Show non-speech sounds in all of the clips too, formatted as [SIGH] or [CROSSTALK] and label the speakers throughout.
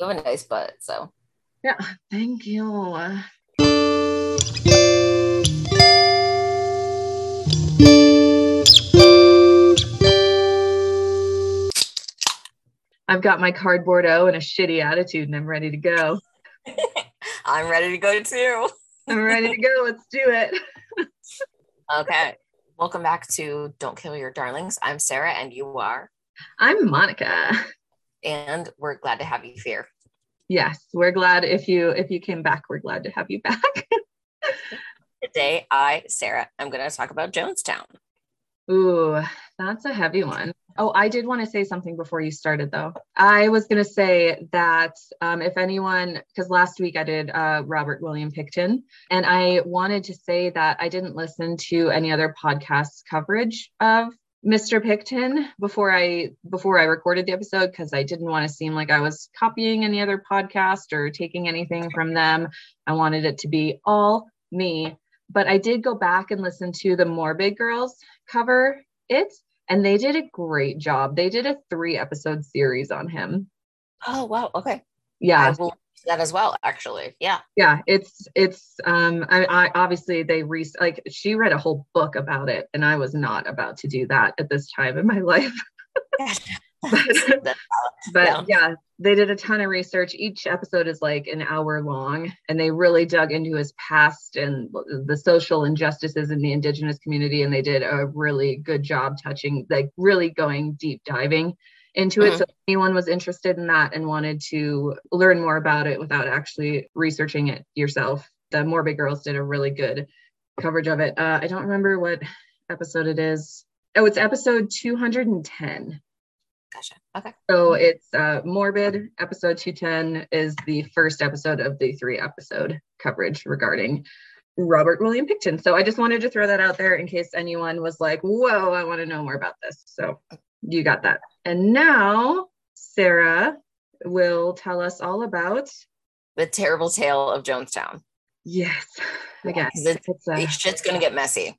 Speaker 1: You have a nice butt, so
Speaker 2: Yeah, thank you. I've got my cardboard O and a shitty attitude, and I'm ready to go. [LAUGHS]
Speaker 1: I'm ready to go too.
Speaker 2: I'm ready to go. Let's do it. [LAUGHS]
Speaker 1: Okay. Welcome back to Don't Kill Your Darlings. I'm Sarah and you are.
Speaker 2: I'm Monica.
Speaker 1: And we're glad to have you here.
Speaker 2: Yes, we're glad if you if you came back, we're glad to have you back. [LAUGHS]
Speaker 1: Today, I, Sarah, I'm going to talk about Jonestown.
Speaker 2: Ooh, that's a heavy one. Oh, I did want to say something before you started, though. I was going to say that um, if anyone, because last week I did uh, Robert William Pickton, and I wanted to say that I didn't listen to any other podcasts coverage of Mr. Pickton before I before I recorded the episode because I didn't want to seem like I was copying any other podcast or taking anything from them. I wanted it to be all me. But I did go back and listen to the Morbid Girls cover it and they did a great job. They did a three episode series on him.
Speaker 1: Oh, wow. Okay.
Speaker 2: Yeah.
Speaker 1: I will that as well, actually. Yeah.
Speaker 2: Yeah. It's, it's, um, I, I obviously they re like she read a whole book about it and I was not about to do that at this time in my [LAUGHS] life. [LAUGHS] [LAUGHS] but, but
Speaker 1: Yeah.
Speaker 2: yeah, they did a ton of research. Each episode is like an hour long, and they really dug into his past and the social injustices in the indigenous community. And they did a really good job touching, like, really going deep diving into it.
Speaker 1: Mhm.
Speaker 2: So, if anyone was interested in that and wanted to learn more about it without actually researching it yourself, the Morbid Girls did a really good coverage of it. Uh, I don't remember what episode it is. Oh, it's episode 210.
Speaker 1: Gotcha. Okay.
Speaker 2: So it's uh, Morbid, episode 210 is the first episode of the three episode coverage regarding Robert William Pickton. So I just wanted to throw that out there in case anyone was like, whoa, I want to know more about this. So you got that. And now Sarah will tell us all about,
Speaker 1: The terrible tale of Jonestown.
Speaker 2: yes, again,
Speaker 1: 'Cause it's-
Speaker 2: it's a,
Speaker 1: This shit's going to get messy.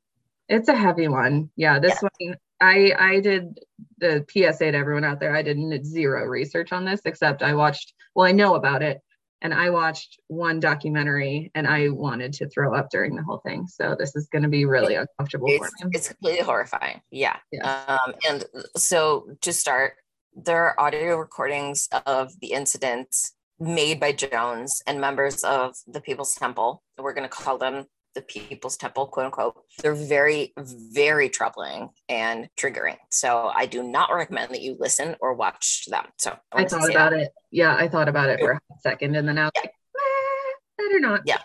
Speaker 2: it's a heavy one. Yeah, this one, I, I did the PSA to everyone out there. I did zero research on this, except I watched, well, I know about it. And I watched one documentary and I wanted to throw up during the whole thing. So this is going to be really uncomfortable for me.
Speaker 1: it's completely horrifying. Yeah.
Speaker 2: Yes.
Speaker 1: Um, and so to start, there are audio recordings of the incidents made by Jones and members of the People's Temple. We're going to call them the People's Temple, quote unquote. They're very, very troubling and triggering. So I do not recommend that you listen or watch them. So
Speaker 2: I thought about it. Yeah, I thought about it for a second and then I was
Speaker 1: Yeah.
Speaker 2: like, eh, better not.
Speaker 1: Yeah.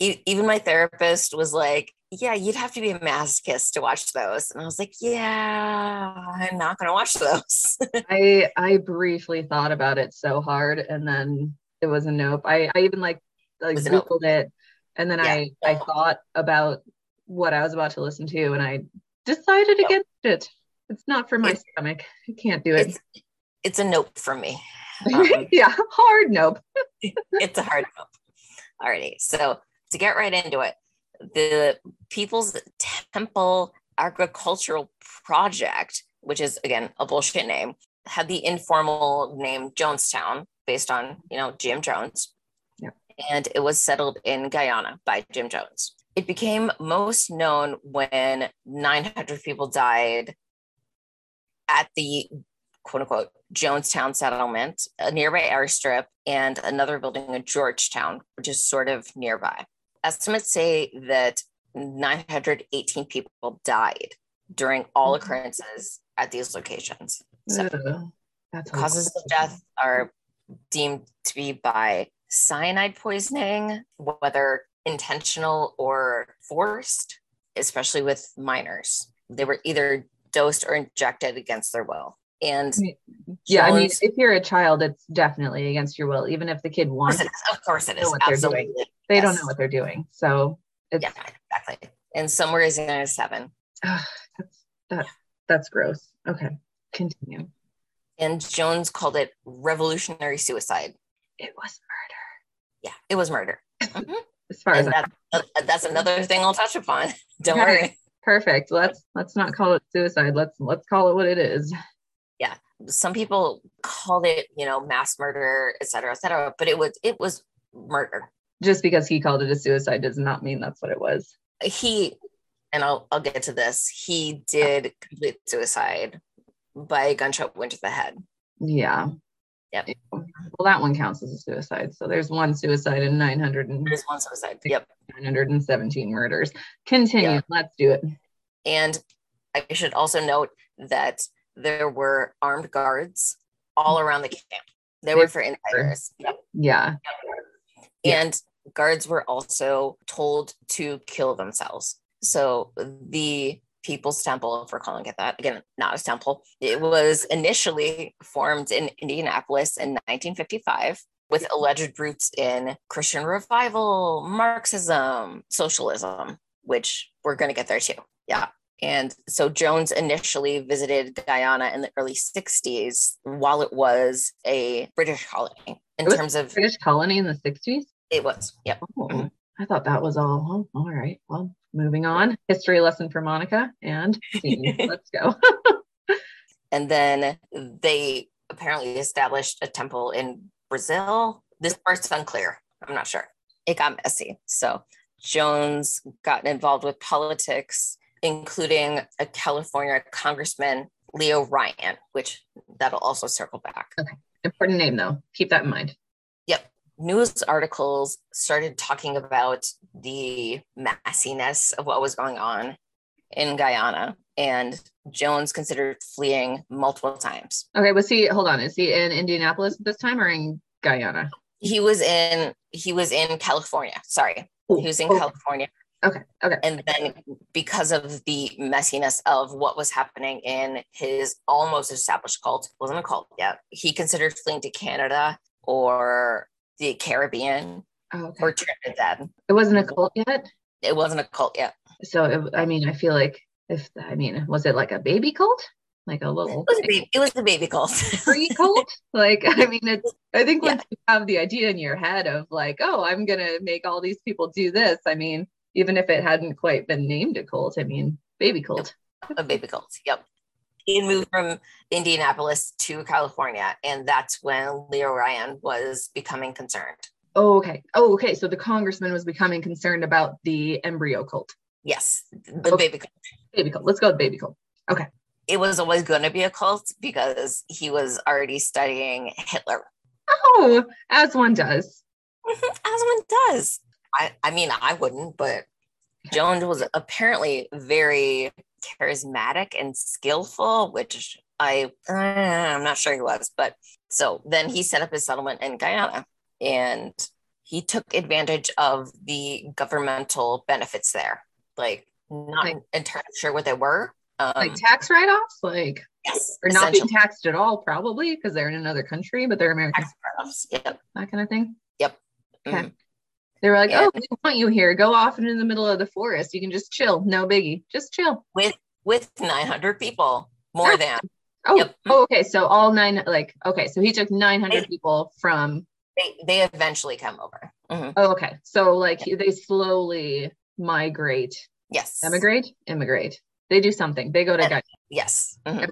Speaker 1: E- Even my therapist was like, yeah, you'd have to be a masochist to watch those. And I was like, yeah, I'm not going to watch those. [LAUGHS]
Speaker 2: I I briefly thought about it so hard and then it was a nope. I, I even like like
Speaker 1: a nope.
Speaker 2: googled it and then
Speaker 1: Yeah.
Speaker 2: I I thought about what I was about to listen to and I decided against it. It's not for my
Speaker 1: It's-
Speaker 2: stomach. I can't do it.
Speaker 1: it's it's a nope for me. um, [LAUGHS]
Speaker 2: yeah, hard nope. [LAUGHS]
Speaker 1: It's a hard nope. Alrighty. So to get right into it, the People's Temple Agricultural Project, which is again a bullshit name, had the informal name Jonestown based on you know Jim Jones. And it was settled in Guyana by Jim Jones. It became most known when 900 people died at the quote unquote Jonestown settlement, a nearby airstrip, and another building in Georgetown, which is sort of nearby. Estimates say that 918 people died during all
Speaker 2: Mhm.
Speaker 1: occurrences at these locations. So the causes of death are deemed to be by cyanide poisoning, whether intentional or forced, especially with minors. They were either dosed or injected against their will. And
Speaker 2: Yeah, I mean, if you're a child, it's definitely against your will, even if the kid
Speaker 1: Of
Speaker 2: wants
Speaker 1: course
Speaker 2: it,
Speaker 1: it is. Of course it is.
Speaker 2: what they're
Speaker 1: Absolutely.
Speaker 2: doing. they don't know what they're doing. So it's
Speaker 1: Yeah, exactly. And somewhere is raising at seven.
Speaker 2: ugh, [SIGHS] that's that that's gross. Okay, continue.
Speaker 1: And Jones called it revolutionary suicide.
Speaker 2: It was murder.
Speaker 1: Yeah, it was murder. Mhm.
Speaker 2: As far as
Speaker 1: And
Speaker 2: I
Speaker 1: that, that- that's another thing I'll touch upon. [LAUGHS] Don't
Speaker 2: Okay.
Speaker 1: worry.
Speaker 2: perfect. Let's let's not call it suicide. Let's let's call it what it is. Yeah.
Speaker 1: Some people called it, you know, mass murder, et cetera, et cetera, but it was it was murder.
Speaker 2: Just because he called it a suicide does not mean that's what it was.
Speaker 1: He and I'll I'll get to this. He did complete suicide by a gunshot wound to the head.
Speaker 2: Yeah.
Speaker 1: Yep.
Speaker 2: Oh, well, that one counts as a suicide. So there's one suicide and 900 and
Speaker 1: There's one suicide. Yep.
Speaker 2: 917 murders. Continue.
Speaker 1: Yeah.
Speaker 2: Let's do it.
Speaker 1: And I should also note that there were armed guards all mm-hmm. around the camp. They were for insiders. Yep.
Speaker 2: Yeah. Yeah.
Speaker 1: And guards were also told to kill themselves. So the People's Temple, if we're calling it that, again, not a temple, it was initially formed in Indianapolis in 1955 with alleged roots in Christian revival, Marxism, socialism, which we're going to get there too. Yeah. And so Jones initially visited Guyana in the early 60s while it was a British colony in terms of
Speaker 2: British colony in the 60s.
Speaker 1: it was. Yep.
Speaker 2: Oh. I thought that was all. Oh, all right. Well, moving on. History lesson for Monica and. [LAUGHS] Let's go.
Speaker 1: And then they apparently established a temple in Brazil. This part's unclear. I'm not sure. It got messy. So Jones got involved with politics, including a California congressman, Leo Ryan, which that'll also circle back. Okay.
Speaker 2: Important name though. Keep that in mind.
Speaker 1: Yep. News articles started talking about the messiness of what was going on in Guyana, and Jones considered fleeing multiple times.
Speaker 2: Okay, was he? Hold on. Is he in Indianapolis at this time or in Guyana?
Speaker 1: He was in he was in California. Sorry, he was in
Speaker 2: Oh,
Speaker 1: California,
Speaker 2: Okay. Okay.
Speaker 1: and then because of the messiness of what was happening in his almost established cult, wasn't a cult yet. He considered fleeing to Canada or the Caribbean
Speaker 2: Oh, okay.
Speaker 1: or Trinidad.
Speaker 2: It wasn't a mm-hmm. cult yet.
Speaker 1: It wasn't a cult yet.
Speaker 2: So it, I mean, I feel like if I mean, was it like a baby cult, like a
Speaker 1: It
Speaker 2: little
Speaker 1: was a baby, it was the baby cult.
Speaker 2: pre cult? like I mean, it's. I think
Speaker 1: Yeah.
Speaker 2: once you have the idea in your head of like, oh, I'm gonna make all these people do this. I mean, even if it hadn't quite been named a cult, I mean, baby cult.
Speaker 1: a baby cult. Yep. He moved from Indianapolis to California, and that's when Leo Ryan was becoming concerned.
Speaker 2: Oh, okay. Oh, okay. So the congressman was becoming concerned about the embryo cult,
Speaker 1: Yes, the
Speaker 2: Okay.
Speaker 1: baby cult.
Speaker 2: baby cult. Let's go with baby cult. Okay.
Speaker 1: It was always going to be a cult because he was already studying Hitler,
Speaker 2: Oh, as one does.
Speaker 1: Mm-hmm, as one does. I, I mean, I wouldn't, but Jones was apparently very charismatic and skillful, which I uh, I'm not sure he was, but so then he set up his settlement in Guyana and he took advantage of the governmental benefits there. Like not
Speaker 2: Like-
Speaker 1: entirely sure what they were. Um,
Speaker 2: Like tax write-offs, like
Speaker 1: yes,
Speaker 2: or not being taxed at all, probably because they're in another country, but they're American.
Speaker 1: tax write-offs. Yep.
Speaker 2: That kind of thing. Yep. Okay.
Speaker 1: Mhm.
Speaker 2: They were like,
Speaker 1: Yeah.
Speaker 2: "Oh, we want you here. Go off into the middle of the forest. You can just chill. No biggie. Just chill."
Speaker 1: With with 900 people, more than
Speaker 2: Oh,
Speaker 1: Yep.
Speaker 2: oh, okay. So all nine, like, okay. So he took 900
Speaker 1: Hey.
Speaker 2: people from.
Speaker 1: they, they eventually come over. Mhm.
Speaker 2: Oh, okay. So like they slowly migrate,
Speaker 1: Yes.
Speaker 2: emigrate, immigrate. They do something. They go to.
Speaker 1: Yeah.
Speaker 2: Guyana.
Speaker 1: Yes. Mhm.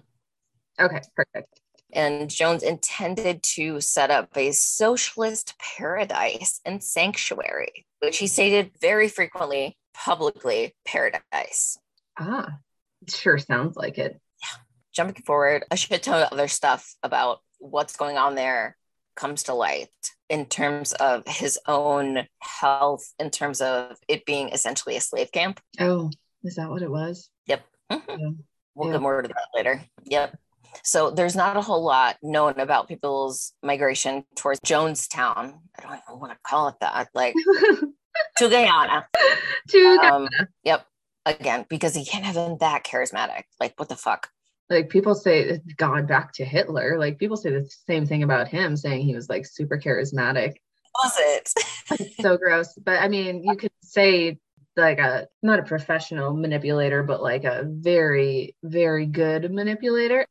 Speaker 2: Okay, perfect.
Speaker 1: And Jones intended to set up a socialist paradise and sanctuary, which he stated very frequently publicly paradise.
Speaker 2: Ah, sure sounds like it. Yeah.
Speaker 1: Jumping forward, a shit ton of other stuff about what's going on there comes to light in terms of his own health, in terms of it being essentially a slave camp.
Speaker 2: Oh, is that what it was?
Speaker 1: Mhm.
Speaker 2: Yeah.
Speaker 1: We'll
Speaker 2: Yeah.
Speaker 1: get more to that later. Yep. So there's not a whole lot known about people's migration towards Jonestown. I don't even want to call it that. Like [LAUGHS] to Guyana.
Speaker 2: to
Speaker 1: Um, yep. Again, because he can't have been that charismatic. Like, what the fuck?
Speaker 2: like people say it's gone back to Hitler. Like people say the same thing about him, saying he was like super charismatic.
Speaker 1: Was it?
Speaker 2: So gross. But I mean, you could say like a not a professional manipulator, but like a very, very good manipulator.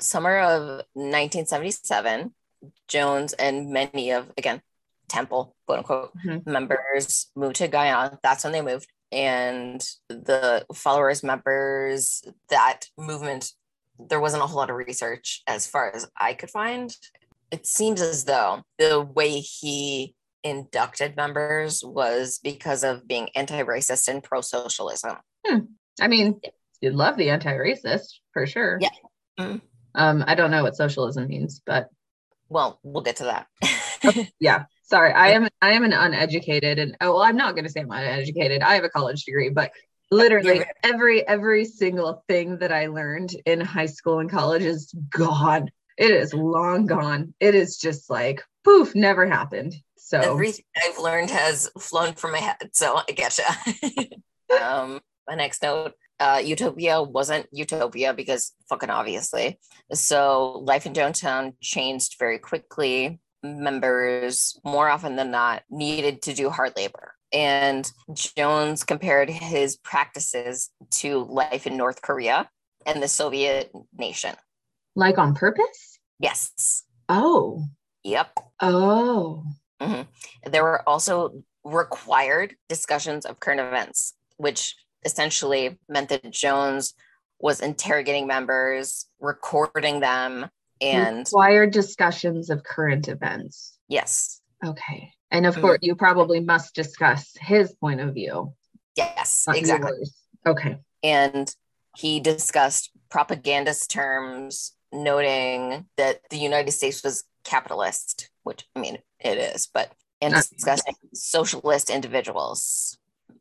Speaker 1: Summer of 1977, Jones and many of, again, Temple, quote unquote,
Speaker 2: Mhm.
Speaker 1: members moved to Guyana. That's when they moved. And the followers, members, that movement there wasn't a whole lot of research as far as I could find. It seems as though the way he inducted members was because of being anti-racist and pro-socialism.
Speaker 2: I mean, you'd love the anti-racist for sure.
Speaker 1: Yeah. Mhm.
Speaker 2: Um, I don't know what socialism means, but
Speaker 1: Well, we'll get to that. [LAUGHS]
Speaker 2: yeah. Sorry, I am I am an uneducated and oh well, I'm not gonna say I'm uneducated. I have a college degree, but literally every every single thing that I learned in high school and college is gone. It is long gone. It is just like poof, never happened. So
Speaker 1: Everything I've learned has flown from my head, so I getcha. [LAUGHS] um, my next note: uh, Utopia wasn't Utopia because fucking obviously. So life in downtown changed very quickly. Members, more often than not, needed to do hard labor. And Jones compared his practices to life in North Korea and the Soviet nation.
Speaker 2: like on purpose?
Speaker 1: Yes.
Speaker 2: Oh.
Speaker 1: Yep.
Speaker 2: Oh.
Speaker 1: There were also required discussions of current events, which essentially meant that Jones was interrogating members, recording them, and
Speaker 2: required discussions of current events.
Speaker 1: yes,
Speaker 2: Okay. And of
Speaker 1: Mhm.
Speaker 2: course, you probably must discuss his point of view.
Speaker 1: yes, exactly.
Speaker 2: yours. Okay.
Speaker 1: And he discussed propagandist terms, noting that the United States was capitalist, which I mean, it is, but and discussing socialist individuals,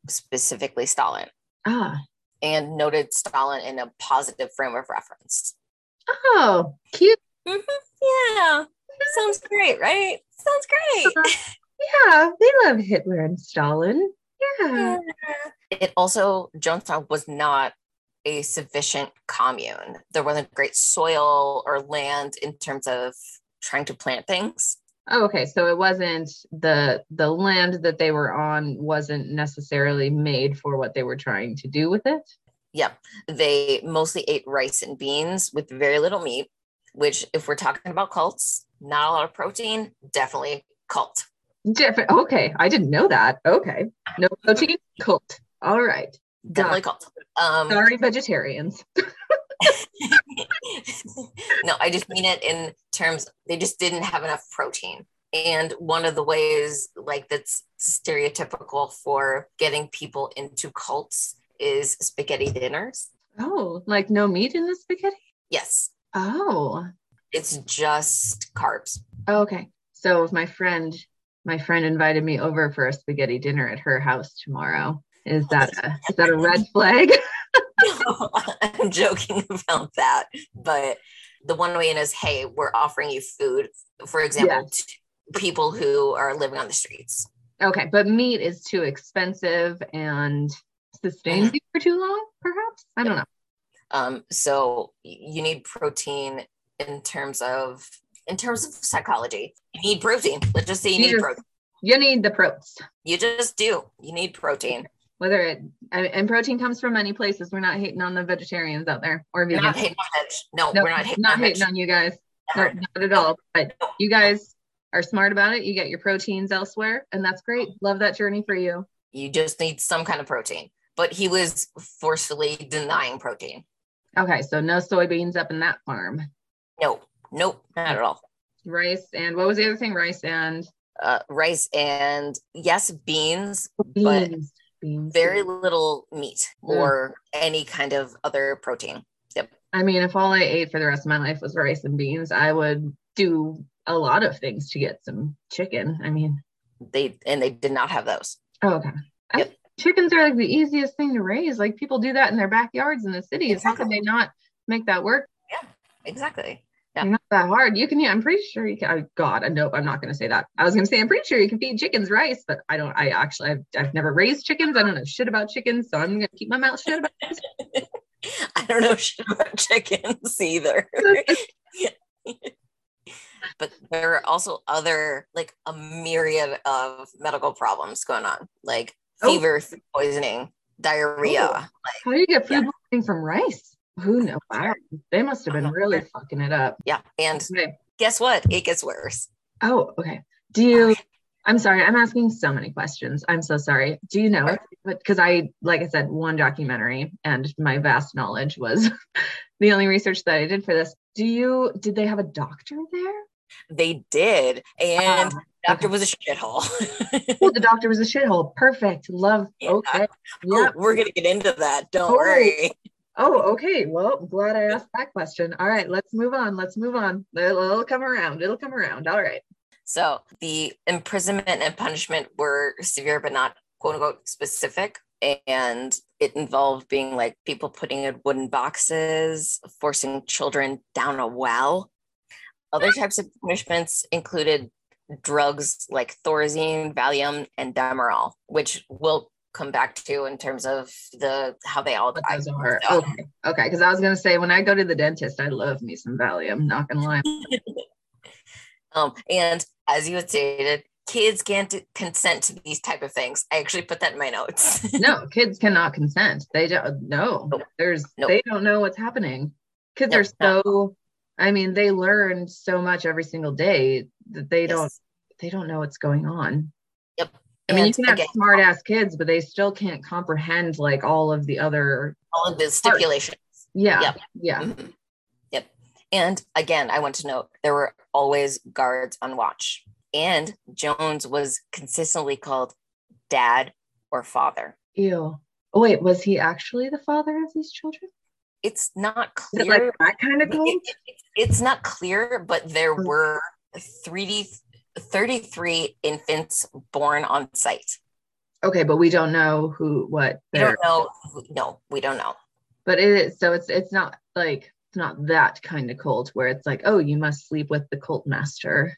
Speaker 1: specifically Stalin.
Speaker 2: Ah.
Speaker 1: and noted Stalin in a positive frame of reference.
Speaker 2: Oh, cute.
Speaker 1: Yeah, sounds great, right? Sounds great. [LAUGHS]
Speaker 2: Yeah, they love Hitler and Stalin. Yeah.
Speaker 1: It also, Jonestown was not a sufficient commune. There wasn't great soil or land in terms of trying to plant things.
Speaker 2: Oh, okay. So it wasn't the the land that they were on wasn't necessarily made for what they were trying to do with it.
Speaker 1: Yep. They mostly ate rice and beans with very little meat, which, if we're talking about cults, not a lot of protein, definitely cult.
Speaker 2: Different. Okay, I didn't know that. Okay, no protein. Cult. All right.
Speaker 1: Definitely cult. Um.
Speaker 2: Sorry, vegetarians. [LAUGHS] [LAUGHS]
Speaker 1: no, I just mean it in terms they just didn't have enough protein. And one of the ways like that's stereotypical for getting people into cults is spaghetti dinners.
Speaker 2: Oh, like no meat in the spaghetti.
Speaker 1: Yes,
Speaker 2: Oh.
Speaker 1: it's just carbs.
Speaker 2: Oh, okay. So if my friend my friend invited me over for a spaghetti dinner at her house tomorrow. Is that a, is that a red flag? [LAUGHS] [LAUGHS]
Speaker 1: I'm joking about that, but the one way in is hey, we're offering you food, for example, to people who are living on the streets.
Speaker 2: Okay, but meat is too expensive and sustains you for too long, perhaps? I don't know.
Speaker 1: Um, so you need protein in terms of in terms of psychology. You need protein. Let's just say you
Speaker 2: You
Speaker 1: need
Speaker 2: just-
Speaker 1: protein.
Speaker 2: You need the protein.
Speaker 1: You just do. You need protein.
Speaker 2: Whether it and protein comes from many places. We're not hating on the vegetarians out there or vegans.
Speaker 1: not hating on veg. No,
Speaker 2: No,
Speaker 1: we're not hating
Speaker 2: not
Speaker 1: on
Speaker 2: hating on you guys. No, not at all. But you guys are smart about it. You get your proteins elsewhere, and that's great. Love that journey for you.
Speaker 1: You just need some kind of protein. But he was forcefully denying protein.
Speaker 2: Okay, so no soybeans up in that farm.
Speaker 1: No, nope, not at all.
Speaker 2: Rice and what was the other thing? Rice and
Speaker 1: Uh, rice and yes, beans, but
Speaker 2: beans. Beans.
Speaker 1: very little meat
Speaker 2: Mm.
Speaker 1: or any kind of other protein. Yep.
Speaker 2: I mean, if all I ate for the rest of my life was rice and beans, I would do a lot of things to get some chicken. I mean,
Speaker 1: They and they did not have those.
Speaker 2: oh, okay. I- chickens are like the easiest thing to raise. Like people do that in their backyards in the cities. How could they not make that work?
Speaker 1: Yeah, exactly. Yeah.
Speaker 2: Not that hard. You can, yeah, I'm pretty sure you can. Oh, God, nope, I'm not going to say that. I was going to say, I'm pretty sure you can feed chickens rice, but I don't, I actually, I've, I've never raised chickens. I don't know shit about chickens. So I'm going to keep my mouth shut about [LAUGHS] it.
Speaker 1: I don't know shit about chickens either. [LAUGHS] [LAUGHS] but there are also other like a myriad of medical problems going on, like
Speaker 2: Oh.
Speaker 1: fever, poisoning, diarrhea.
Speaker 2: Oh. How do you get food
Speaker 1: Yeah.
Speaker 2: poisoning from rice? Who knows? Wow. They must have been really fucking it up.
Speaker 1: Yeah. And
Speaker 2: Okay.
Speaker 1: guess what? It gets worse.
Speaker 2: Oh, okay. Do you I'm sorry. I'm asking so many questions. I'm so sorry. Do you know? But because I, like I said, one documentary and my vast knowledge was [LAUGHS] the only research that I did for this. Do you? Did they have a doctor there?
Speaker 1: They did, and
Speaker 2: Ah,
Speaker 1: doctor
Speaker 2: okay.
Speaker 1: was a shithole. [LAUGHS]
Speaker 2: Oh, the doctor was a shithole. Perfect. Love.
Speaker 1: Yeah.
Speaker 2: Okay.
Speaker 1: Oh,
Speaker 2: Yeah.
Speaker 1: we're gonna get into that. Don't
Speaker 2: Oh.
Speaker 1: worry.
Speaker 2: Oh, okay. Well, I'm glad I asked that question. All right, let's move on. Let's move on. It'll, it'll come around. It'll come around. All right.
Speaker 1: So the imprisonment and punishment were severe, but not quote unquote specific. And it involved being like people putting in wooden boxes, forcing children down a well. Other types of punishments included drugs like Thorazine, Valium, and Demerol, which we'll come back to in terms of the how they all
Speaker 2: What
Speaker 1: died.
Speaker 2: those are.
Speaker 1: So-
Speaker 2: Okay. Okay. Because I was gonna say when I go to the dentist, I love me some Valium. Not gonna lie. [LAUGHS]
Speaker 1: Um, and as you had stated, kids can't consent to these type of things. I actually put that in my notes. [LAUGHS]
Speaker 2: no, kids cannot consent. They don't. No,
Speaker 1: Nope.
Speaker 2: there's.
Speaker 1: Nope.
Speaker 2: They don't know what's happening. Kids
Speaker 1: Nope,
Speaker 2: are so. I mean, they learn so much every single day that they don't. They don't know what's going on. I mean, you can have
Speaker 1: again,
Speaker 2: smart ass kids, but they still can't comprehend like all of the other.
Speaker 1: all of the stipulations.
Speaker 2: Yeah.
Speaker 1: Yep.
Speaker 2: Yeah.
Speaker 1: Mhm. Yep. And again, I want to note there were always guards on watch. And Jones was consistently called dad or father.
Speaker 2: Ew. Oh, wait, was he actually the father of these children?
Speaker 1: It's not
Speaker 2: Is it
Speaker 1: clear.
Speaker 2: like that kind of?
Speaker 1: It- it- it's not clear, but there
Speaker 2: Mm.
Speaker 1: were 3D, 33 infants born on site.
Speaker 2: Okay, but we don't know who, what.
Speaker 1: We don't know. No, we don't know.
Speaker 2: But it is so it's it's not like it's not that kind of cult where it's like, oh, you must sleep with the cult master.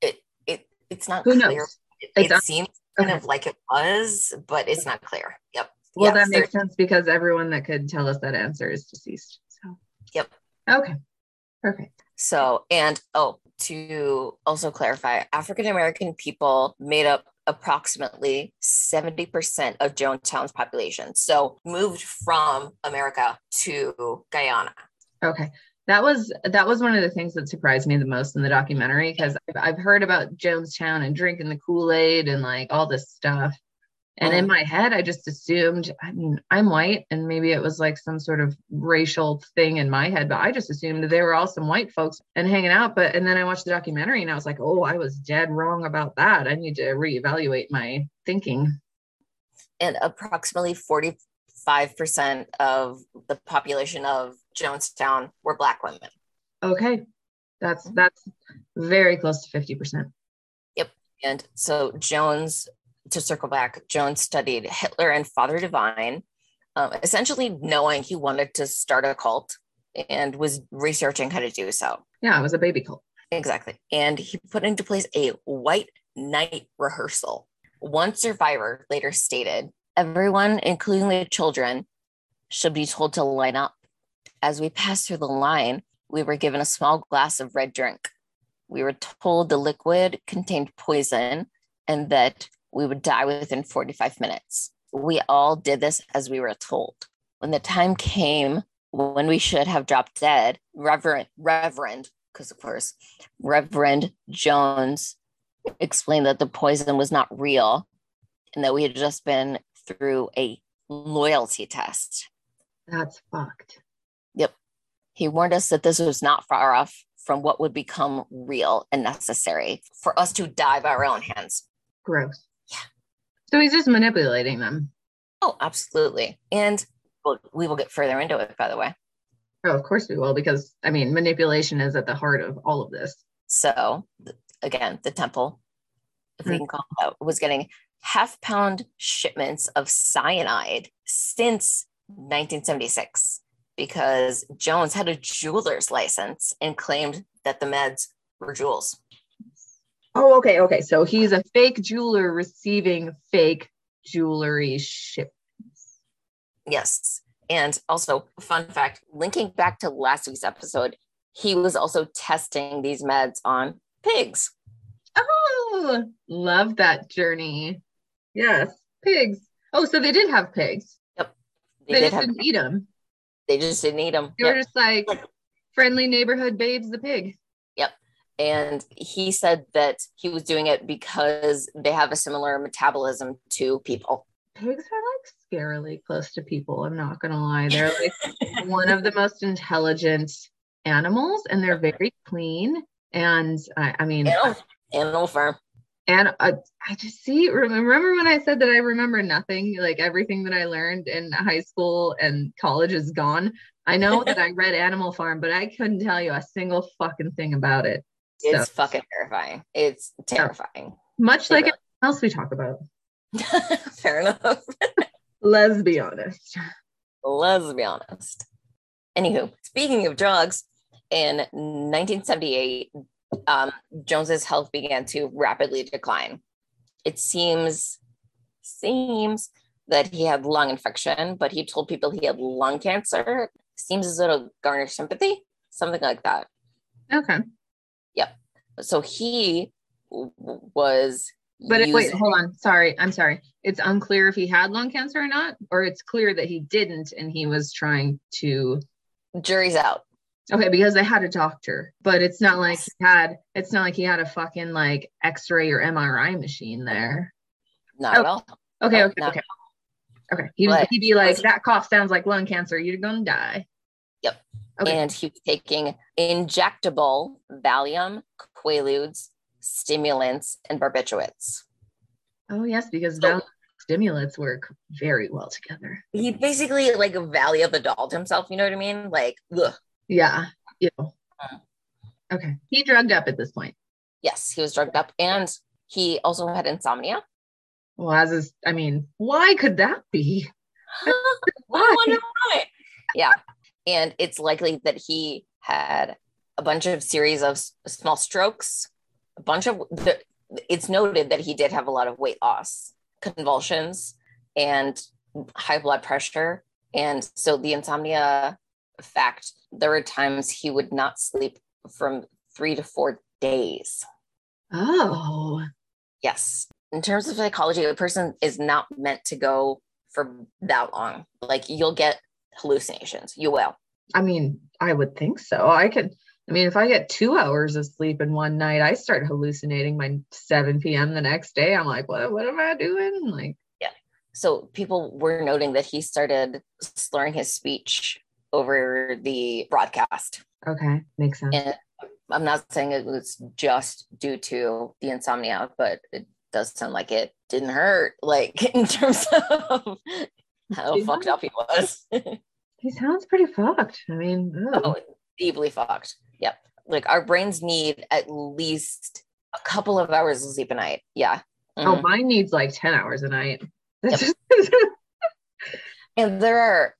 Speaker 1: It it it's not
Speaker 2: Who
Speaker 1: clear.
Speaker 2: knows?
Speaker 1: It, it seems kind
Speaker 2: okay.
Speaker 1: of like it was, but it's not clear. Yep.
Speaker 2: Well,
Speaker 1: Yep,
Speaker 2: that makes sense because everyone that could tell us that answer is deceased. So
Speaker 1: Yep.
Speaker 2: Okay. Perfect.
Speaker 1: So, and oh, to also clarify, African American people made up approximately 70% of Jonestown's population. So, moved from America to Guyana.
Speaker 2: Okay. That was that was one of the things that surprised me the most in the documentary because I've, I've heard about Jonestown and drinking the Kool-Aid and like all this stuff. And in
Speaker 1: Mhm.
Speaker 2: my head, I just assumed, I mean, I'm white and maybe it was like some sort of racial thing in my head, but I just assumed that they were all some white folks and hanging out. But and then I watched the documentary and I was like, oh, I was dead wrong about that. I need to reevaluate my thinking.
Speaker 1: And approximately 45% of the population of Jonestown were Black women.
Speaker 2: Okay. That's
Speaker 1: Mhm.
Speaker 2: that's very close to 50%. Yep.
Speaker 1: And so Jones, to circle back, Jones studied Hitler and Father Divine, um, essentially knowing he wanted to start a cult and was researching how to do so.
Speaker 2: Yeah, it was a baby cult.
Speaker 1: Exactly. And he put into place a white night rehearsal. One survivor later stated everyone, including the children, should be told to line up. As we passed through the line, we were given a small glass of red drink. We were told the liquid contained poison and that we would die within 45 minutes. We all did this as we were told. When the time came when we should have dropped dead, Reverend, Reverend, because of course, Reverend Jones explained that the poison was not real and that we had just been through a loyalty test.
Speaker 2: That's fucked. Yep.
Speaker 1: He warned us that this was not far off from what would become real and necessary for us to die by our own hands.
Speaker 2: Gross. So he's just manipulating them.
Speaker 1: Oh, absolutely. And well, we will get further into it, by the way.
Speaker 2: Oh, of course we will, because I mean, manipulation is at the heart of all of this.
Speaker 1: So, again, the temple, if we
Speaker 2: Mm.
Speaker 1: can call it that, was getting half pound shipments of cyanide since 1976 because Jones had a jeweler's license and claimed that the meds were jewels.
Speaker 2: Oh, okay, okay. So he's a fake jeweler receiving fake jewelry ship.
Speaker 1: Yes. And also, fun fact linking back to last week's episode, he was also testing these meds on pigs.
Speaker 2: Oh, love that journey. Yes, pigs. Oh, so they did have pigs.
Speaker 1: They,
Speaker 2: They,
Speaker 1: did
Speaker 2: just
Speaker 1: have,
Speaker 2: didn't eat them.
Speaker 1: they just didn't eat them.
Speaker 2: They were just like friendly neighborhood babes, the pig.
Speaker 1: And he said that he was doing it because they have a similar metabolism to people.
Speaker 2: Pigs are like scarily close to people. I'm not going to lie. They're like [LAUGHS] one of the most intelligent animals and they're very clean. And I, I mean,
Speaker 1: Animal, animal farm.
Speaker 2: and uh, I just see, remember when I said that I remember nothing, like everything that I learned in high school and college is gone. I know that I read Animal Farm, but I couldn't tell you a single fucking thing about it.
Speaker 1: It's fucking terrifying. It's terrifying.
Speaker 2: much like
Speaker 1: Yeah.
Speaker 2: everything else we talk about. [LAUGHS]
Speaker 1: Fair enough. [LAUGHS]
Speaker 2: Let's be honest.
Speaker 1: Let's be honest. Anywho, speaking of drugs, in 1978, um, Jones's health began to rapidly decline. It seems seems that he had lung infection, but he told people he had lung cancer. Seems as though to garner sympathy, something like that.
Speaker 2: Okay.
Speaker 1: So he was.
Speaker 2: But it, wait, hold on. Sorry. I'm sorry. It's unclear if he had lung cancer or not, or it's clear that he didn't and he was trying to.
Speaker 1: jury's out.
Speaker 2: Okay, because they had a doctor, but it's not like he had. It's not like he had a fucking like X-ray or MRI machine there.
Speaker 1: Not
Speaker 2: Oh.
Speaker 1: at all.
Speaker 2: Okay,
Speaker 1: Oh,
Speaker 2: okay,
Speaker 1: no.
Speaker 2: okay. Okay. He was,
Speaker 1: But-
Speaker 2: he'd be like, that cough sounds like lung cancer. You're gonna die.
Speaker 1: Yep.
Speaker 2: Okay.
Speaker 1: and he was taking injectable Valium, Quaaludes, stimulants, and barbiturates.
Speaker 2: oh yes, because
Speaker 1: So-
Speaker 2: stimulants work very well together.
Speaker 1: He basically like Valium the dolled himself. You know what I mean? Like, ugh.
Speaker 2: Yeah.
Speaker 1: Mm.
Speaker 2: Okay. He drugged up at this point.
Speaker 1: yes, he was drugged up, and he also had insomnia.
Speaker 2: Well, as is, I mean, why could that be? [LAUGHS]
Speaker 1: Why. Yeah, and it's likely that he had a bunch of series of small strokes, a bunch of. The, it's noted that he did have a lot of weight loss, convulsions, and high blood pressure, and so the insomnia fact. There were times he would not sleep from three to four days.
Speaker 2: Oh,
Speaker 1: Yes. In terms of psychology, a person is not meant to go for that long. Like you'll get hallucinations. You will.
Speaker 2: I mean, I would think so. I could, I mean, if I get two hours of sleep in one night, I start hallucinating by 7 p.m. the next day. I'm like, what, what am I doing? Like, yeah.
Speaker 1: So people were noting that he started slurring his speech over the broadcast.
Speaker 2: okay, makes sense.
Speaker 1: And I'm not saying it was just due to the insomnia, but it does sound like it didn't hurt, like [LAUGHS] in terms of how fucked up he was. [LAUGHS]
Speaker 2: He sounds pretty fucked. I mean,
Speaker 1: oh, deeply fucked. Yep. Like our brains need at least a couple of hours of sleep a night. Yeah.
Speaker 2: oh,
Speaker 1: Mhm.
Speaker 2: mine needs like 10 hours a night.
Speaker 1: Yep. [LAUGHS] And there are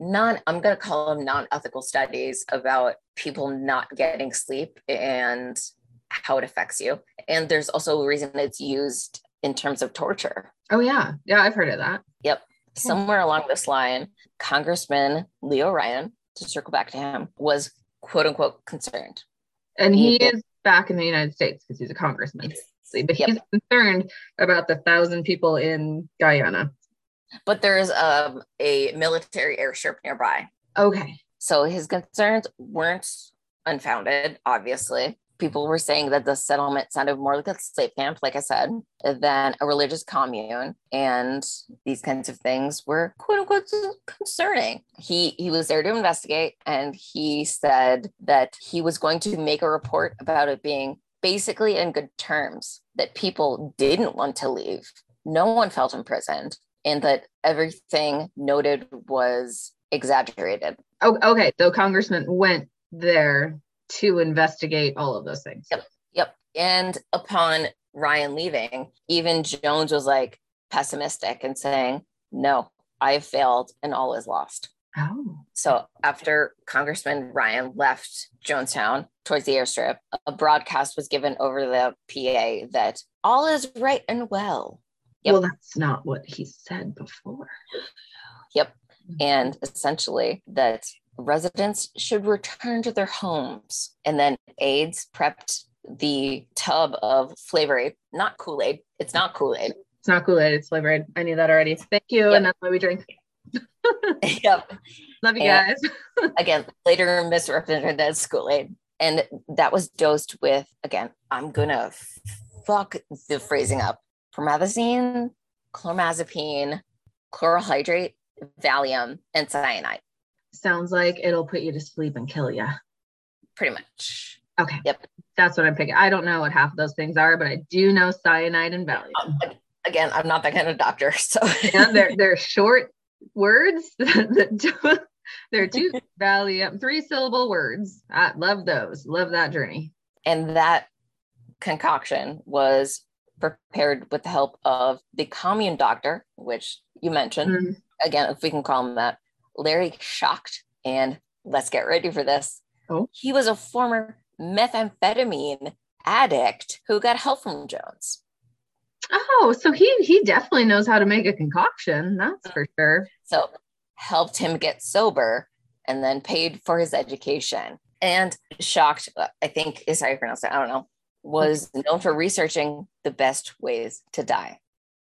Speaker 1: non, I'm going to call them non ethical studies about people not getting sleep and how it affects you. And there's also a reason it's used in terms of torture.
Speaker 2: oh, yeah. Yeah, I've heard of that. Yep.
Speaker 1: Somewhere along this line, Congressman Leo Ryan, to circle back to him, was quote unquote concerned.
Speaker 2: And he is back in the United States because he's a congressman. But
Speaker 1: Yep.
Speaker 2: he's concerned about the thousand people in Guyana.
Speaker 1: But there's um, a military airstrip nearby.
Speaker 2: Okay.
Speaker 1: So his concerns weren't unfounded, obviously. People were saying that the settlement sounded more like a slave camp, like I said, than a religious commune. And these kinds of things were quote unquote concerning. He he was there to investigate and he said that he was going to make a report about it being basically in good terms, that people didn't want to leave. No one felt imprisoned, and that everything noted was exaggerated.
Speaker 2: Oh, okay. So Congressman went there to investigate all of those things.
Speaker 1: Yep. Yep. And upon Ryan leaving, even Jones was like pessimistic and saying, No, I have failed and all is lost.
Speaker 2: Oh.
Speaker 1: So after Congressman Ryan left Jonestown towards the airstrip, a broadcast was given over the PA that all is right and well. Yep.
Speaker 2: Well, that's not what he said before.
Speaker 1: Yep. And essentially that residents should return to their homes. And then aides prepped the tub of flavor aid, not Kool Aid. It's not Kool Aid.
Speaker 2: It's not Kool Aid. It's flavored. I knew that already. Thank you.
Speaker 1: Yep.
Speaker 2: And that's why we drink. [LAUGHS]
Speaker 1: yep. [LAUGHS]
Speaker 2: Love you
Speaker 1: Yeah.
Speaker 2: guys. [LAUGHS]
Speaker 1: Again, later misrepresented as Kool Aid. And that was dosed with, again, I'm going to fuck the phrasing up promethazine, chlormazepine, chloral hydrate, Valium, and cyanide.
Speaker 2: Sounds like it'll put you to sleep and kill you.
Speaker 1: Pretty much.
Speaker 2: Okay.
Speaker 1: Yep.
Speaker 2: That's what I'm picking. I don't know what half of those things are, but I do know cyanide and Valium.
Speaker 1: Um, again, I'm not that kind of doctor. [LAUGHS] So
Speaker 2: and they're they're short words. that [LAUGHS] they're two [LAUGHS] Valium, three syllable words. I love those. Love that journey.
Speaker 1: And that concoction was prepared with the help of the commune doctor, which you mentioned. Mm-hmm. Again, if we can call him that, Larry Schacht And let's get ready for this.
Speaker 2: Oh.
Speaker 1: He was a former methamphetamine addict who got help from Jones.
Speaker 2: Oh, so he he definitely knows how to make a concoction. That's for sure.
Speaker 1: So helped him get sober and then paid for his education. And Schacht, I think is how you pronounce it. I don't know. Was known for researching the best ways to die.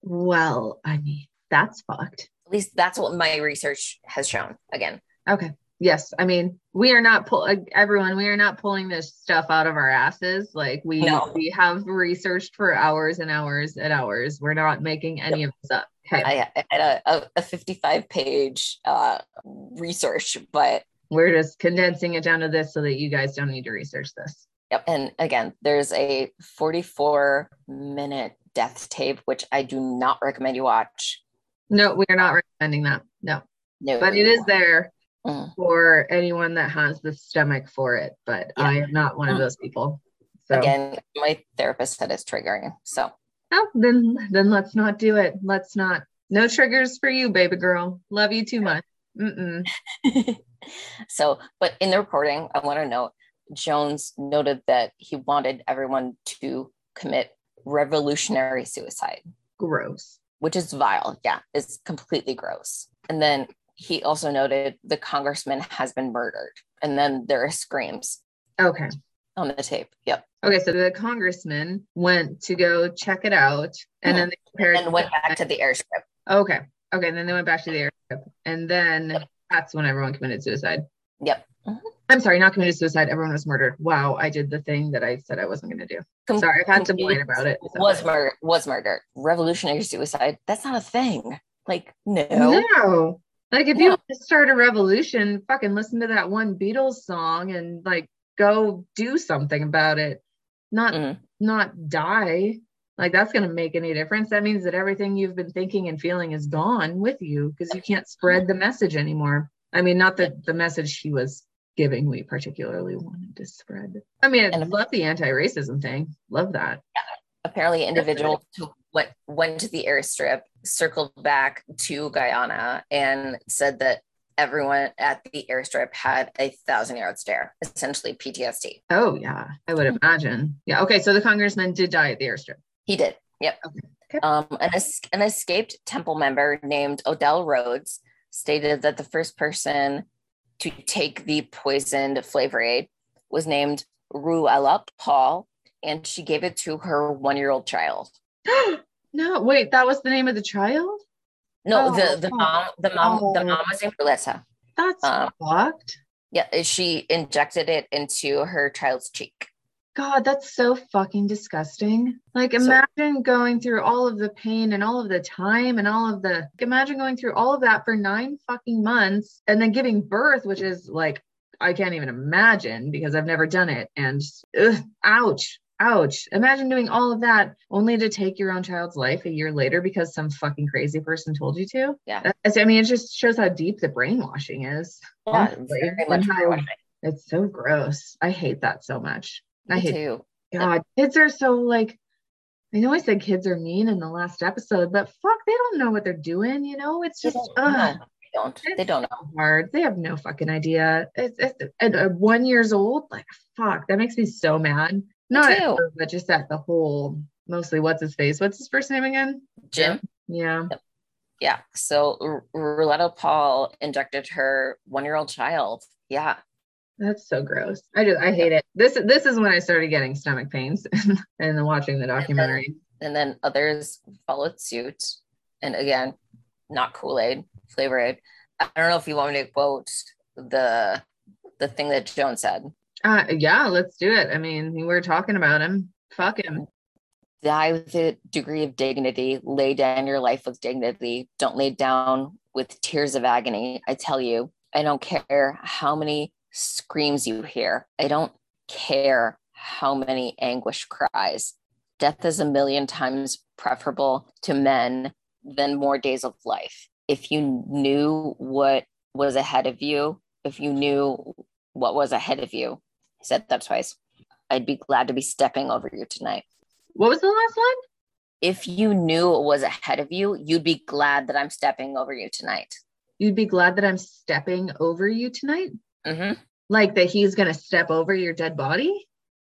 Speaker 2: Well, I mean, that's fucked.
Speaker 1: At least that's what my research has shown. Again.
Speaker 2: Okay yes i mean we are not pull everyone we are not pulling this stuff out of our asses like we no. we have researched for hours and hours and hours we're not making any yep. of this up
Speaker 1: okay i, I had a, a 55 page uh, research but
Speaker 2: we're just condensing it down to this so that you guys don't need to research this
Speaker 1: yep and again there's a 44 minute death tape which i do not recommend you watch
Speaker 2: no we are not recommending that no no but it is there mm. for anyone that has the stomach for it, but yeah. I am not one of mm. those people.
Speaker 1: So again, my therapist said it's triggering. So
Speaker 2: oh, then then let's not do it. Let's not. No triggers for you, baby girl. Love you too much. [LAUGHS]
Speaker 1: so, but in the recording, I want to note Jones noted that he wanted everyone to commit revolutionary suicide.
Speaker 2: Gross.
Speaker 1: Which is vile. Yeah, it's completely gross. And then he also noted the congressman has been murdered. And then there are screams.
Speaker 2: Okay.
Speaker 1: On the tape. Yep.
Speaker 2: Okay, so the congressman went to go check it out and mm-hmm. then they
Speaker 1: compared and went back to the airstrip.
Speaker 2: Okay. Okay. And then they went back to the airstrip. And then that's when everyone committed suicide.
Speaker 1: Yep.
Speaker 2: I'm sorry, not committed suicide. Everyone was murdered. Wow, I did the thing that I said I wasn't going to do. Com- sorry, I've had to whine about it.
Speaker 1: So. Was murder? Was murder? Revolutionary suicide? That's not a thing. Like no.
Speaker 2: No. Like if yeah. you want to start a revolution, fucking listen to that one Beatles song and like go do something about it. Not mm. not die. Like that's going to make any difference. That means that everything you've been thinking and feeling is gone with you because you can't spread the message anymore. I mean, not that the message he was giving we particularly wanted to spread. I mean, I love the anti-racism thing. Love that.
Speaker 1: Yeah. Apparently, individuals who went went to the airstrip circled back to Guyana and said that everyone at the airstrip had a thousand yard stare, essentially PTSD.
Speaker 2: Oh, yeah, I would imagine. Yeah. Okay. So the congressman did die at the airstrip.
Speaker 1: He did. Yep. Okay. okay. Um, an, es- an escaped temple member named Odell Rhodes stated that the first person to take the poisoned flavor aid was named Ruella Paul, and she gave it to her one year old child. [GASPS]
Speaker 2: No, wait, that was the name of the child?
Speaker 1: No, oh, the the oh. mom the mom oh. the mom was named Ruletta.
Speaker 2: That's um, fucked.
Speaker 1: Yeah, she injected it into her child's cheek.
Speaker 2: God, that's so fucking disgusting. Like, imagine so, going through all of the pain and all of the time and all of the. Imagine going through all of that for nine fucking months and then giving birth, which is like, I can't even imagine because I've never done it. And ugh, ouch ouch imagine doing all of that only to take your own child's life a year later because some fucking crazy person told you to
Speaker 1: yeah uh,
Speaker 2: i mean it just shows how deep the brainwashing is
Speaker 1: yeah, much brainwashing.
Speaker 2: it's so gross i hate that so much
Speaker 1: Me
Speaker 2: i hate
Speaker 1: too.
Speaker 2: god kids are so like i know i said kids are mean in the last episode but fuck they don't know what they're doing you know it's just
Speaker 1: they don't, they don't. They don't know.
Speaker 2: Hard. They have no fucking idea. It's, it's and, uh, one years old. Like fuck, that makes me so mad. Not at her, but just at the whole, mostly what's his face. What's his first name again?
Speaker 1: Jim.
Speaker 2: Yeah.
Speaker 1: Yeah. So R- Ruletta Paul injected her one year old child. Yeah.
Speaker 2: That's so gross. I just I hate it. This this is when I started getting stomach pains [LAUGHS] and watching the documentary.
Speaker 1: And then, and then others followed suit. And again, not Kool-Aid, flavor aid. I don't know if you want me to quote the the thing that Joan said.
Speaker 2: Uh, yeah, let's do it. I mean, we're talking about him. Fuck him.
Speaker 1: Die with a degree of dignity. Lay down your life with dignity. Don't lay down with tears of agony. I tell you, I don't care how many screams you hear. I don't care how many anguish cries. Death is a million times preferable to men than more days of life. If you knew what was ahead of you, if you knew what was ahead of you, he said that twice, I'd be glad to be stepping over you tonight.
Speaker 2: What was the last one?
Speaker 1: If you knew what was ahead of you, you'd be glad that I'm stepping over you tonight.
Speaker 2: You'd be glad that I'm stepping over you tonight?
Speaker 1: Mm-hmm.
Speaker 2: Like that he's going to step over your dead body?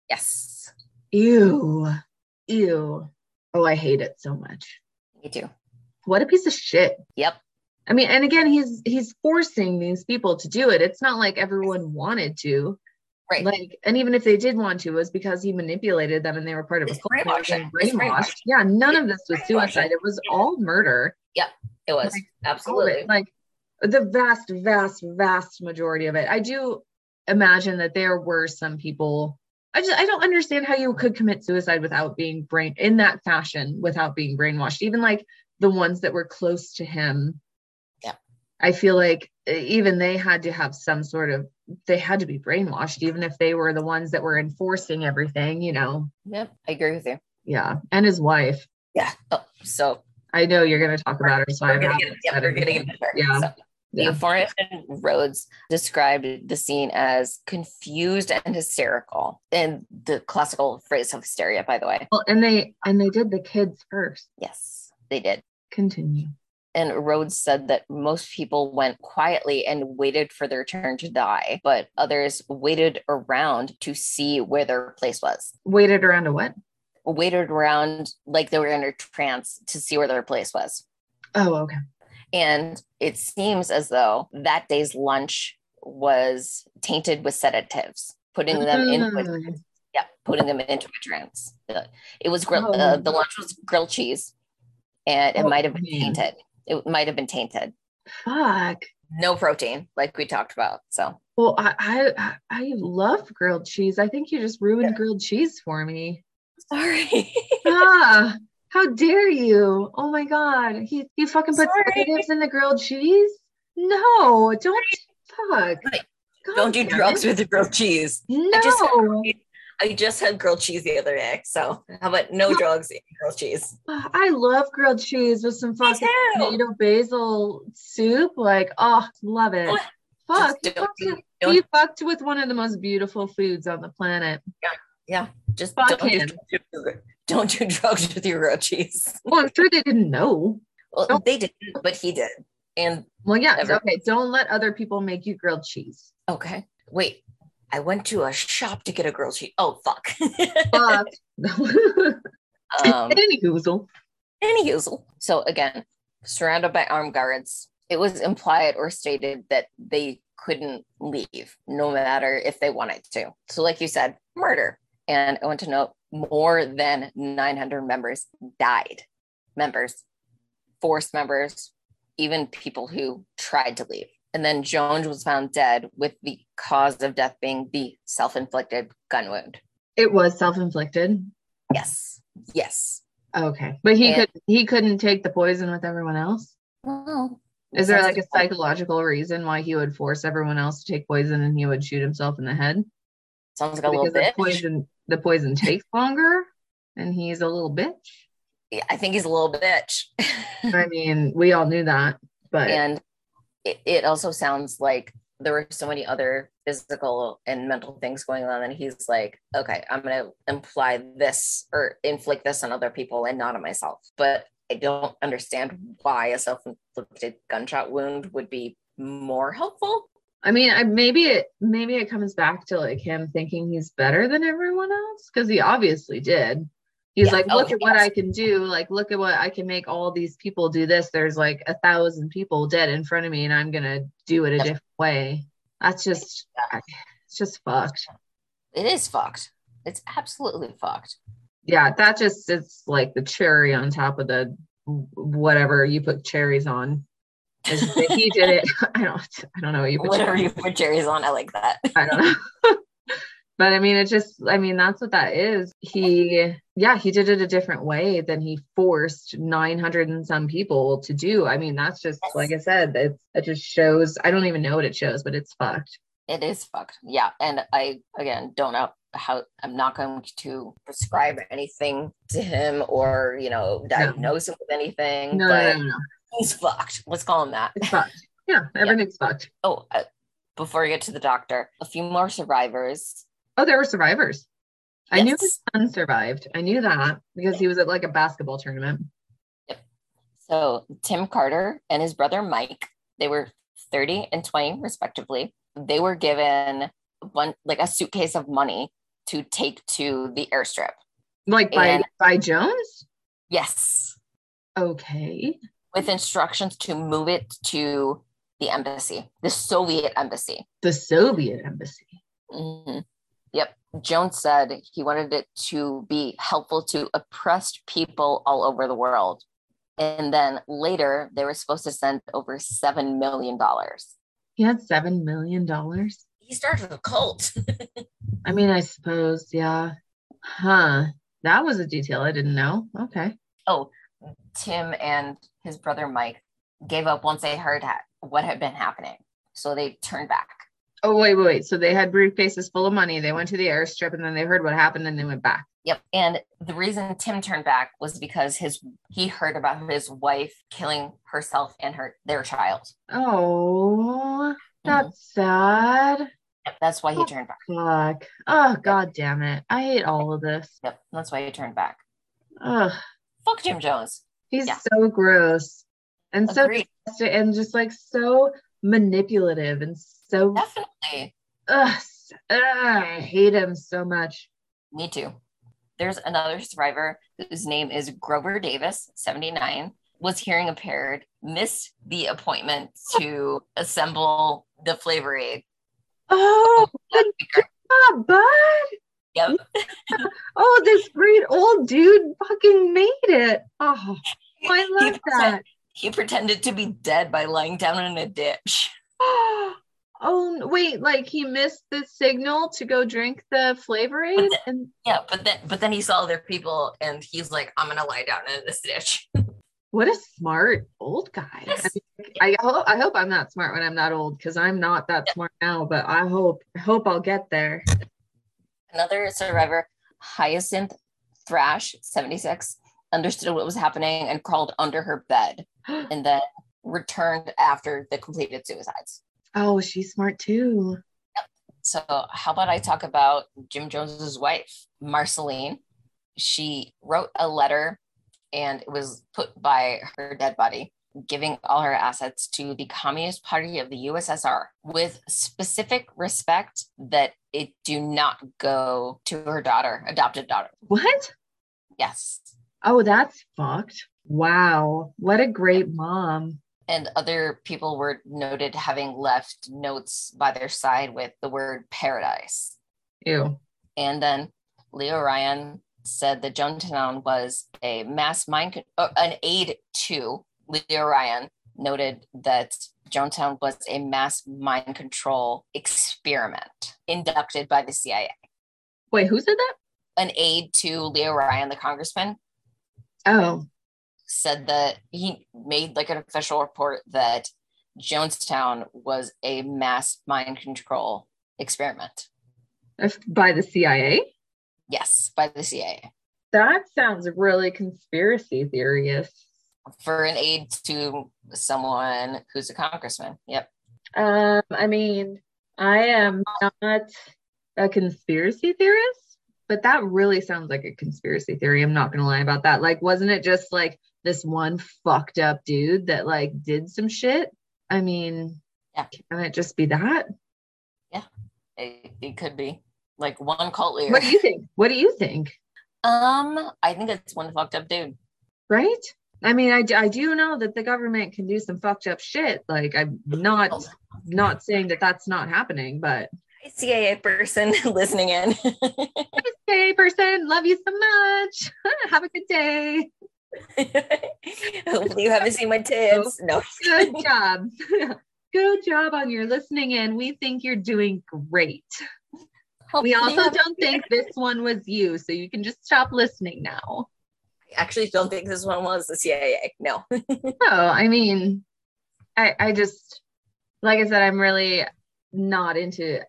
Speaker 1: Yes.
Speaker 2: Ew. Ew. Oh, I hate it so much.
Speaker 1: Me too.
Speaker 2: What a piece of shit.
Speaker 1: Yep.
Speaker 2: I mean, and again, he's he's forcing these people to do it. It's not like everyone wanted to.
Speaker 1: Right.
Speaker 2: Like, and even if they did want to, it was because he manipulated them and they were part of a
Speaker 1: It's
Speaker 2: cult. They were
Speaker 1: brainwashing.
Speaker 2: being
Speaker 1: brainwashed.
Speaker 2: Yeah, none of this was suicide. It was all murder.
Speaker 1: Yep, it was.
Speaker 2: Like,
Speaker 1: Absolutely.
Speaker 2: it. Like the vast, vast, vast majority of it. I do imagine that there were some people. I just I don't understand how you could commit suicide without being brain in that fashion without being brainwashed. Even like the ones that were close to him.
Speaker 1: Yeah.
Speaker 2: I feel like even they had to have some sort of they had to be brainwashed, even if they were the ones that were enforcing everything, you know.
Speaker 1: Yep. I agree with you.
Speaker 2: Yeah. And his wife.
Speaker 1: Yeah. Oh, so
Speaker 2: I know you're gonna talk about her, so I
Speaker 1: we're gonna get, yep, we're gonna get into her.
Speaker 2: Yeah.
Speaker 1: So, the
Speaker 2: Yeah.
Speaker 1: informant Rhodes described the scene as confused and hysterical, in the classical phrase of hysteria, by the way.
Speaker 2: Well, and they and they did the kids first.
Speaker 1: Yes, they did.
Speaker 2: Continue.
Speaker 1: And Rhodes said that most people went quietly and waited for their turn to die, but others waited around to see where their place was.
Speaker 2: Waited around to what?
Speaker 1: Waited around like they were in a trance to see where their place was.
Speaker 2: Oh, okay.
Speaker 1: And it seems as though that day's lunch was tainted with sedatives, putting them into
Speaker 2: Mm.
Speaker 1: yeah, putting them into a trance. Uh, It was grill-
Speaker 2: Oh.
Speaker 1: uh, the lunch was grilled cheese, and it
Speaker 2: Oh,
Speaker 1: might have been
Speaker 2: man.
Speaker 1: tainted. It might have been tainted.
Speaker 2: Fuck.
Speaker 1: No protein, like we talked about. So
Speaker 2: Well, I, I I love grilled cheese. I think you just ruined
Speaker 1: Yeah.
Speaker 2: grilled cheese for me. [LAUGHS]
Speaker 1: sorry.
Speaker 2: ah, how dare you? Oh my god. He he fucking put
Speaker 1: Sorry.
Speaker 2: sedatives in the grilled cheese? No, don't fuck.
Speaker 1: Don't do drugs
Speaker 2: it.
Speaker 1: with the grilled cheese.
Speaker 2: No.
Speaker 1: I just had, I just had grilled cheese the other day. So how about no drugs in grilled cheese?
Speaker 2: I love grilled cheese with some fucking tomato basil soup. Like, oh, love it.
Speaker 1: What?
Speaker 2: Fuck.
Speaker 1: Don't
Speaker 2: fucked
Speaker 1: do-
Speaker 2: with- you fucked with one of the most beautiful foods on the planet.
Speaker 1: Yeah, just
Speaker 2: Fuck
Speaker 1: don't do,
Speaker 2: him.
Speaker 1: Don't do [LAUGHS] drugs with your grilled cheese.
Speaker 2: Well, I'm sure they didn't know.
Speaker 1: Well,
Speaker 2: Don't-
Speaker 1: they didn't, but he did. And
Speaker 2: Well, yeah. Okay. Don't let other people make you grilled cheese.
Speaker 1: okay, wait. I went to a shop to get a grilled cheese. Oh fuck.
Speaker 2: Fuck. [LAUGHS] [LAUGHS]
Speaker 1: um,
Speaker 2: Any goozle.
Speaker 1: Anywho, so again, surrounded by armed guards, it was implied or stated that they couldn't leave, no matter if they wanted to. So, like you said, murder. And I want to note more than 900 members died. Members, force members, even people who tried to leave. And then Jones was found dead with the cause of death being the self inflicted gun wound.
Speaker 2: It was self-inflicted.
Speaker 1: Yes. Yes.
Speaker 2: Okay. But he
Speaker 1: And-
Speaker 2: could he couldn't take the poison with everyone else.
Speaker 1: Well,
Speaker 2: Is there like a psychological reason why he would force everyone else to take poison and he would shoot himself in the head?
Speaker 1: Sounds like a little
Speaker 2: Because the
Speaker 1: bit.
Speaker 2: poison the poison takes longer and he's a little bitch.
Speaker 1: Yeah, I think he's a little bitch. [LAUGHS]
Speaker 2: I mean, we all knew that, but
Speaker 1: and it, it also sounds like there were so many other physical and mental things going on and he's like okay i'm going to imply this or inflict this on other people and not on myself but i don't understand why a self-inflicted gunshot wound would be more helpful
Speaker 2: I mean, I, maybe it maybe it comes back to like him thinking he's better than everyone else because he obviously did. He's
Speaker 1: Yeah.
Speaker 2: like,
Speaker 1: Oh,
Speaker 2: look at what. I can do. Like, look at what I can make all these people do this. There's like a thousand people dead in front of me, and I'm gonna do it a different way. That's just, it's just fucked.
Speaker 1: it is fucked it's absolutely fucked
Speaker 2: Yeah, that just it's like the cherry on top of the whatever you put cherries on. He did it. [LAUGHS] I don't. I don't know what you put.
Speaker 1: whatever you put cherries on i like that
Speaker 2: I don't know. [LAUGHS] But I mean, it just, I mean, that's what that is. He, yeah, he did it a different way than he forced 900 and some people to do. I mean, that's just, like I said, it, it just shows, I don't even know what it shows, but it's fucked.
Speaker 1: It is fucked. Yeah. And I, again, don't know how I'm not going to prescribe anything to him or, you know, diagnose no. him with anything.
Speaker 2: No, but no, no, no.
Speaker 1: He's fucked. Let's call him that.
Speaker 2: It's fucked. Yeah. [LAUGHS] Everything's yeah. fucked.
Speaker 1: Oh, uh, before we get to the doctor, a few more survivors
Speaker 2: Oh, there were survivors. Yes. I knew his son survived. I knew that because he was at like a basketball tournament.
Speaker 1: Yep. So Tim Carter and his brother Mike, they were 30 and 20 respectively. They were given one like a suitcase of money to take to the airstrip.
Speaker 2: Like by and, by Jones?
Speaker 1: Yes.
Speaker 2: Okay.
Speaker 1: With instructions to move it to the embassy, the Soviet embassy.
Speaker 2: The Soviet embassy.
Speaker 1: Mm-hmm. Yep. Jones said he wanted it to be helpful to oppressed people all over the world. And then later, they were supposed to send over $7 million.
Speaker 2: He had $7 million?
Speaker 1: He started a cult. [LAUGHS]
Speaker 2: I mean, I suppose, yeah. Huh. That was a detail I didn't know. Okay.
Speaker 1: Oh, Tim and his brother Mike gave up once they heard what had been happening. So they turned back.
Speaker 2: Oh wait, wait, wait. So they had briefcases full of money. They went to the airstrip and then they heard what happened and they went back.
Speaker 1: Yep. And the reason Tim turned back was because his he heard about his wife killing herself and her their child.
Speaker 2: Oh, that's mm-hmm. sad.
Speaker 1: Yep, that's why he oh, turned back.
Speaker 2: Fuck. Oh god damn it. I hate all of this.
Speaker 1: Yep, that's why he turned back.
Speaker 2: Ugh.
Speaker 1: Fuck Jim Jones.
Speaker 2: He's yeah. so gross. And Agreed. so and just like so manipulative and so
Speaker 1: definitely.
Speaker 2: Ugh, ugh, I hate him so much.
Speaker 1: Me too. There's another survivor whose name is Grover Davis, 79, was hearing impaired, missed the appointment to assemble the flavor aid.
Speaker 2: Oh, oh good job, bud.
Speaker 1: Yep. [LAUGHS]
Speaker 2: oh, this great old dude fucking made it. Oh, I love he that.
Speaker 1: He pretended to be dead by lying down in a ditch. [GASPS]
Speaker 2: Oh wait, like he missed the signal to go drink the flavor aid, and
Speaker 1: yeah, but then but then he saw other people, and he's like, "I'm gonna lie down in this ditch." [LAUGHS]
Speaker 2: what a smart old guy! Yes. I, I, hope I hope I'm not smart when I'm not old because I'm not that yeah. smart now. But I hope I hope I'll get there.
Speaker 1: Another survivor, Hyacinth Thrash, 76, understood what was happening and crawled under her bed, [GASPS] and then returned after the completed suicides.
Speaker 2: Oh, she's smart too.
Speaker 1: So, how about I talk about Jim Jones's wife, Marceline? She wrote a letter and it was put by her dead body, giving all her assets to the Communist Party of the USSR with specific respect that it do not go to her daughter, adopted daughter.
Speaker 2: What?
Speaker 1: Yes.
Speaker 2: Oh, that's fucked. Wow. What a great mom
Speaker 1: and other people were noted having left notes by their side with the word paradise.
Speaker 2: Ew.
Speaker 1: And then Leo Ryan said that Jonestown was a mass mind, uh, an aide to Leo Ryan noted that Jonestown was a mass mind control experiment inducted by the CIA.
Speaker 2: Wait, who said that?
Speaker 1: An aide to Leo Ryan, the congressman.
Speaker 2: Oh
Speaker 1: said that he made like an official report that Jonestown was a mass mind control experiment.
Speaker 2: By the CIA?
Speaker 1: Yes, by the CIA.
Speaker 2: That sounds really conspiracy theorist.
Speaker 1: For an aide to someone who's a congressman. Yep.
Speaker 2: Um, I mean, I am not a conspiracy theorist, but that really sounds like a conspiracy theory. I'm not gonna lie about that. Like, wasn't it just like this one fucked up dude that like did some shit. I mean,
Speaker 1: yeah.
Speaker 2: can it just be that?
Speaker 1: Yeah, it, it could be like one cult leader.
Speaker 2: What do you think? What do you think?
Speaker 1: Um, I think it's one fucked up dude.
Speaker 2: Right? I mean, I, I do know that the government can do some fucked up shit. Like, I'm not not saying that that's not happening, but
Speaker 1: CIA person [LAUGHS] listening in.
Speaker 2: CIA person, love you so much. [LAUGHS] Have a good day. [LAUGHS]
Speaker 1: Hopefully, you haven't seen my tits. No.
Speaker 2: Good job. Good job on your listening in. We think you're doing great. we also don't think this one was you, so you can just stop listening now.
Speaker 1: Actually don't think this one was the CIA. No. [LAUGHS]
Speaker 2: no, I mean, I I just like I said, I'm really not into.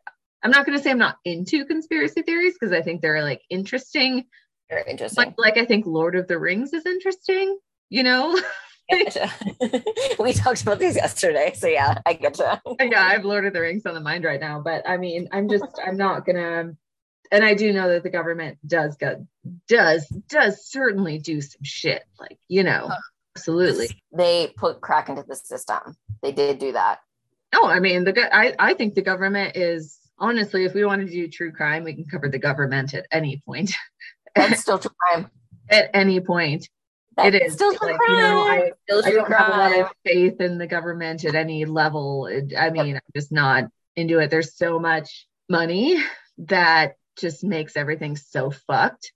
Speaker 2: I'm not going to say I'm not into conspiracy theories because I think they're like interesting.
Speaker 1: Very interesting.
Speaker 2: Like, like I think Lord of the Rings is interesting. You know. [LAUGHS] [LAUGHS]
Speaker 1: we talked about these yesterday, so yeah, I get you.
Speaker 2: yeah, I have Lord of the Rings on the mind right now, but I mean, I'm just, I'm not gonna. And I do know that the government does go, does, does certainly do some shit, like you know, uh, absolutely.
Speaker 1: They put crack into the system. They did do that.
Speaker 2: Oh, I mean, the I, I think the government is honestly, if we want to do true crime, we can cover the government at any point. [LAUGHS]
Speaker 1: That's still true crime.
Speaker 2: at any point it is still like, you know I, I don't have a lot of faith in the government at any level i mean i'm just not into it there's so much money [LAUGHS] that just makes everything so fucked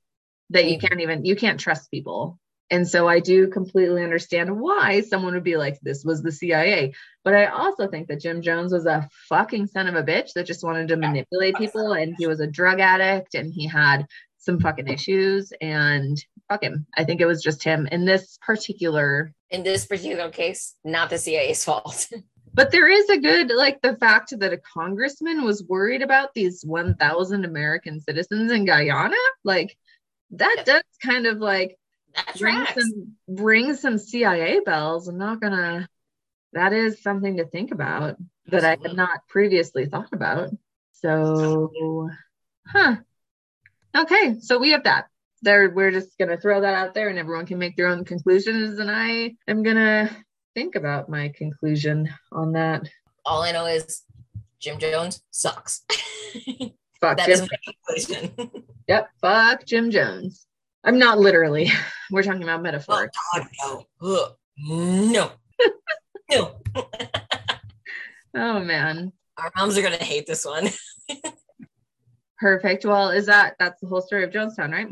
Speaker 2: that you mm-hmm. can't even you can't trust people. And so i do completely understand why someone would be like this was the cia but i also think that jim jones was a fucking son of a bitch that just wanted to manipulate people and he was a drug addict and he had some fucking mm-hmm. issues and fuck him. I think it was just him in this particular
Speaker 1: in this particular case, not the CIA's fault. [LAUGHS]
Speaker 2: but there is a good like the fact that a congressman was worried about these 1000 American citizens in Guyana, like that does kind of like bring some bring some CIA bells. I'm not gonna that is something to think about that I had not previously thought about. So, huh. Okay, so we have that. There, we're just gonna throw that out there, and everyone can make their own conclusions. And I am gonna think about my conclusion on that.
Speaker 1: All I know is Jim Jones sucks. [LAUGHS]
Speaker 2: Fuck that Jim. conclusion. [LAUGHS] yep, fuck Jim Jones. I'm not literally. [LAUGHS] We're talking about metaphor.
Speaker 1: Oh, God, no, no, no.
Speaker 2: oh man,
Speaker 1: our moms are gonna hate this one.
Speaker 2: Perfect. Well, is that that's the whole story of Jonestown, right?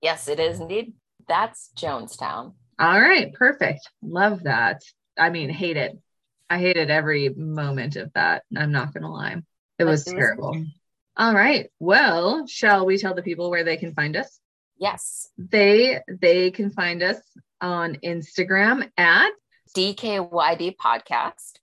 Speaker 1: Yes, it is indeed. That's Jonestown.
Speaker 2: All right, perfect. Love that. I mean, hate it. I hated every moment of that. I'm not gonna lie. It was terrible. All right. Well, shall we tell the people where they can find us?
Speaker 1: Yes.
Speaker 2: They they can find us on Instagram at
Speaker 1: DKYD podcast.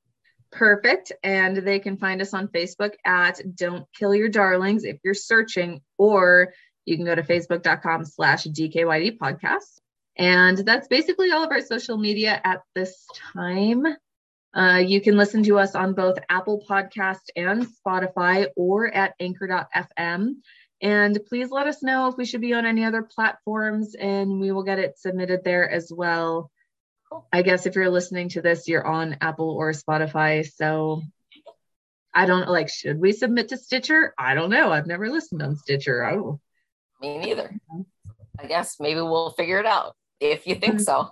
Speaker 2: Perfect. And they can find us on Facebook at Don't Kill Your Darlings if you're searching, or you can go to facebook.com slash DKYD podcast. And that's basically all of our social media at this time. Uh, you can listen to us on both Apple Podcast and Spotify or at anchor.fm. And please let us know if we should be on any other platforms and we will get it submitted there as well. I guess if you're listening to this, you're on Apple or Spotify. So I don't like, should we submit to Stitcher? I don't know. I've never listened on Stitcher. Oh,
Speaker 1: me neither. I guess maybe we'll figure it out if you think so.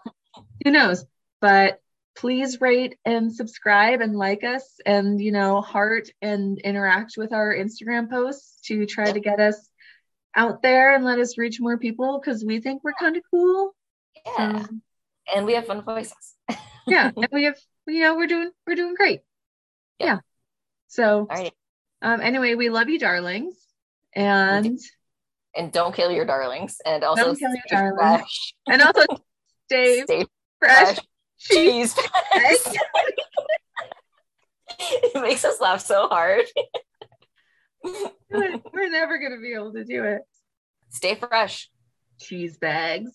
Speaker 2: Who knows? But please rate and subscribe and like us and, you know, heart and interact with our Instagram posts to try to get us out there and let us reach more people because we think we're kind of cool.
Speaker 1: Yeah. Um, and we have fun voices.
Speaker 2: yeah, [LAUGHS] and we have you know we're doing we're doing great. Yeah. yeah. So, um, anyway, we love you, darlings, and
Speaker 1: and don't kill your darlings, and also don't kill your darlings,
Speaker 2: fresh. and also stay, [LAUGHS] stay fresh, fresh [LAUGHS] cheese. [LAUGHS]
Speaker 1: it makes us laugh so hard.
Speaker 2: we're never gonna be able to do it.
Speaker 1: Stay fresh.
Speaker 2: Cheese bags.